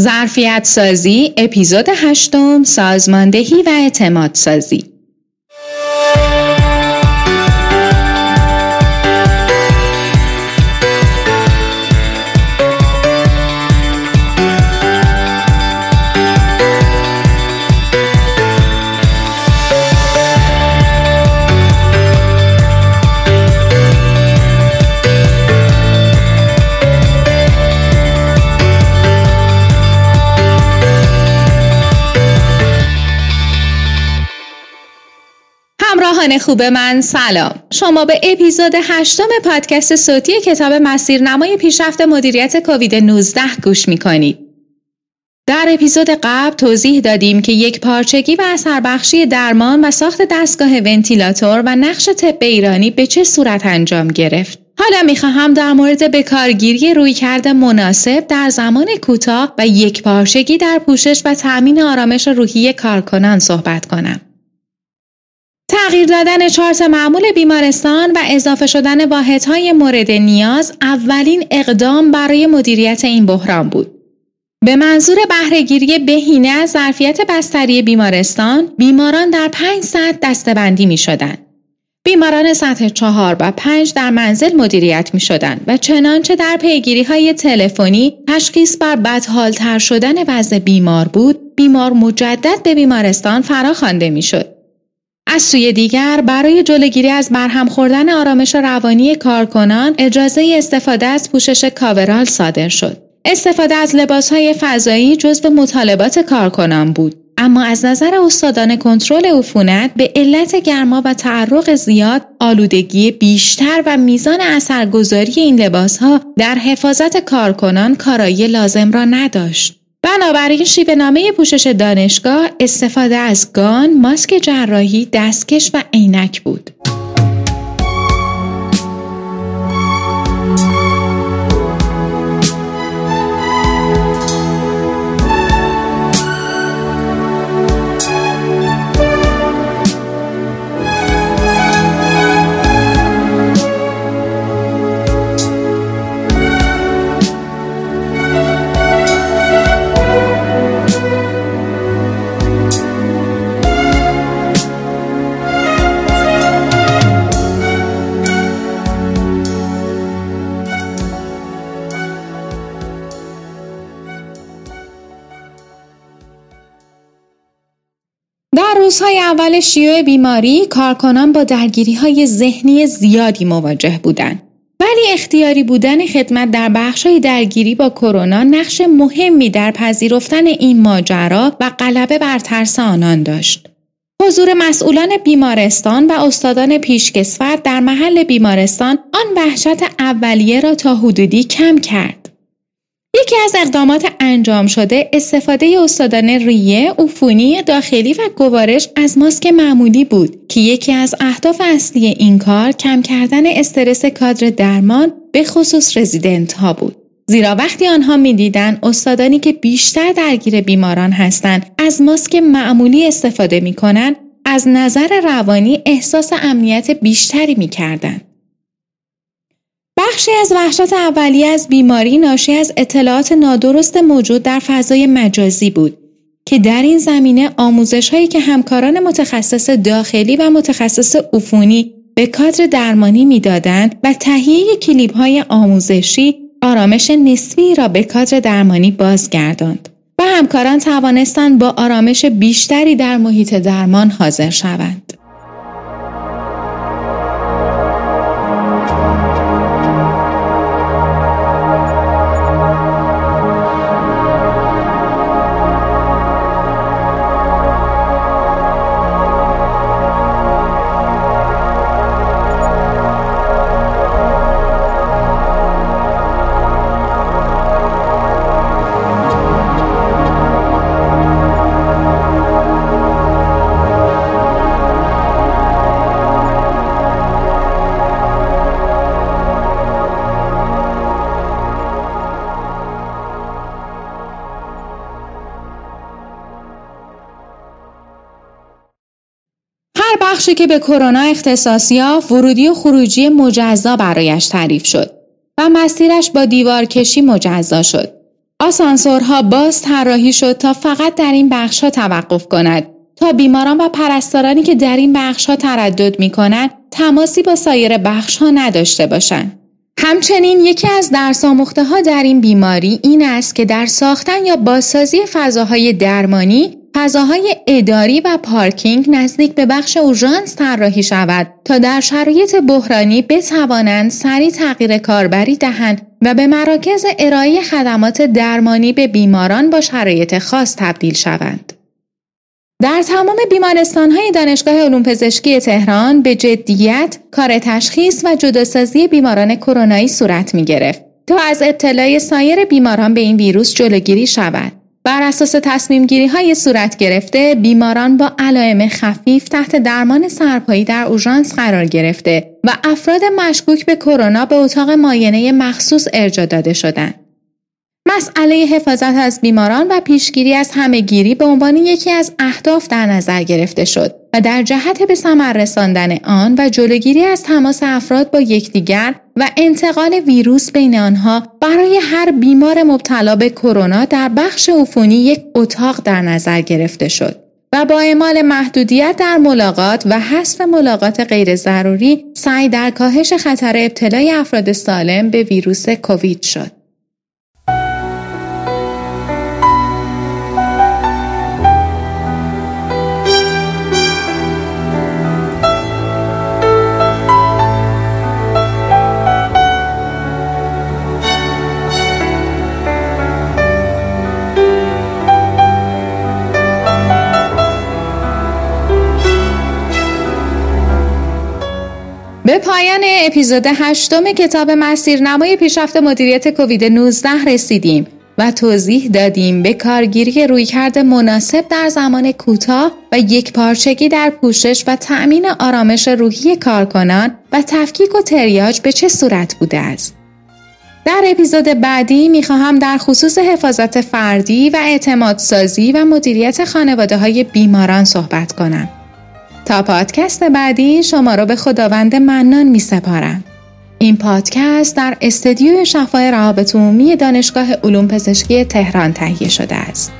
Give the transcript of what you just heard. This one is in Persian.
ظرفیت سازی اپیزود هشتم سازماندهی و اعتماد سازی همراهان خوب من سلام. شما به اپیزود هشتم پادکست صوتی کتاب مسیرنمای پیشرفت مدیریت کووید 19 گوش می‌کنید. در اپیزود قبل توضیح دادیم که یک پارچگی و اثربخشی درمان و ساخت دستگاه ونتیلاتور و نقش طب ایرانی به چه صورت انجام گرفت؟ حالا می‌خواهم در مورد به کارگیری رویکرد مناسب در زمان کوتاه و یک پارچگی در پوشش و تأمین آرامش روحی کارکنان صحبت کنم. تغییر دادن چارت معمول بیمارستان و اضافه شدن واحدهای مورد نیاز اولین اقدام برای مدیریت این بحران بود. به منظور بهرهگیری بهینه از ظرفیت بستری بیمارستان، بیماران در پنج سطح دستبندی می شدن. بیماران سطح چهار و پنج در منزل مدیریت می شدن و چنانچه در پیگیری های تلفنی تشخیص بر بدحالتر شدن وضع بیمار بود، بیمار مجدد به بیمارستان فراخوانده می شد. از سوی دیگر برای جلوگیری از برهم خوردن آرامش روانی کارکنان اجازه استفاده از پوشش کاورال صادر شد. استفاده از لباسهای فضایی جزو مطالبات کارکنان بود. اما از نظر استادان کنترل عفونت به علت گرما و تعرق زیاد آلودگی بیشتر و میزان اثرگذاری این لباسها در حفاظت کارکنان کارایی لازم را نداشت. بنابراین شیوه نامه پوشش دانشگاه استفاده از گان، ماسک جراحی، دستکش و عینک بود. روزهای اول شیوع بیماری کارکنان با درگیری های ذهنی زیادی مواجه بودند. ولی اختیاری بودن خدمت در بخشهای درگیری با کرونا نقش مهمی در پذیرفتن این ماجرا و غلبه بر ترس آنان داشت. حضور مسئولان بیمارستان و استادان پیشکسوت در محل بیمارستان آن وحشت اولیه را تا حدودی کم کرد. یکی از اقدامات انجام شده استفاده استادان ریه، عفونی داخلی و گوارش از ماسک معمولی بود که یکی از اهداف اصلی این کار کم کردن استرس کادر درمان به خصوص رزیدنت ها بود. زیرا وقتی آنها می‌دیدند استادانی که بیشتر درگیر بیماران هستند از ماسک معمولی استفاده می کنند از نظر روانی احساس امنیت بیشتری می کردن. بخشی از وحشت اولیه از بیماری ناشی از اطلاعات نادرست موجود در فضای مجازی بود که در این زمینه آموزش هایی که همکاران متخصص داخلی و متخصص عفونی به کادر درمانی می‌دادند و تهیه کلیپ های آموزشی آرامش نسبی را به کادر درمانی بازگرداند و همکاران توانستند با آرامش بیشتری در محیط درمان حاضر شوند. بخشی که به کرونا اختصاص یافت ورودی و خروجی مجزا برایش تعریف شد و مسیرش با دیوارکشی مجزا شد. آسانسورها باز طراحی شد تا فقط در این بخشها توقف کند تا بیماران و پرستارانی که در این بخشها تردد می کنند تماسی با سایر بخشها نداشته باشند. همچنین یکی از درس ها در این بیماری این است که در ساختن یا بازسازی فضاهای درمانی فضاهای اداری و پارکینگ نزدیک به بخش اورژانس طراحی شود تا در شرایط بحرانی بتوانند سریع تغییر کاربری دهند و به مراکز ارائه خدمات درمانی به بیماران با شرایط خاص تبدیل شوند. در تمام بیمارستانهای دانشگاه علوم پزشکی تهران به جدیت کار تشخیص و جداسازی بیماران کرونایی صورت می گرفت تا از ابتلای سایر بیماران به این ویروس جلوگیری شود. بر اساس تصمیم گیری های صورت گرفته بیماران با علائم خفیف تحت درمان سرپایی در اورژانس قرار گرفته و افراد مشکوک به کرونا به اتاق ماینه مخصوص ارجا داده شدند. مسئله حفاظت از بیماران و پیشگیری از همهگیری به عنوان یکی از اهداف در نظر گرفته شد و در جهت به ثمر رساندن آن و جلوگیری از تماس افراد با یکدیگر و انتقال ویروس بین آنها برای هر بیمار مبتلا به کرونا در بخش عفونی یک اتاق در نظر گرفته شد و با اعمال محدودیت در ملاقات و حذف ملاقات غیر ضروری سعی در کاهش خطر ابتلای افراد سالم به ویروس کووید شد. به پایان اپیزود هشتم کتاب مسیرنمای پیشرفت مدیریت کووید 19 رسیدیم و توضیح دادیم به کارگیری رویکرد مناسب در زمان کوتاه و یک پارچگی در پوشش و تأمین آرامش روحی کارکنان و تفکیک و تریاج به چه صورت بوده است. در اپیزود بعدی می‌خواهم در خصوص حفاظت فردی و اعتماد سازی و مدیریت خانواده های بیماران صحبت کنم. تا پادکست بعدی شما را به خداوند منان می سپارم. این پادکست در استدیوی شفای روابط عمومی دانشگاه علوم پزشکی تهران تهیه شده است.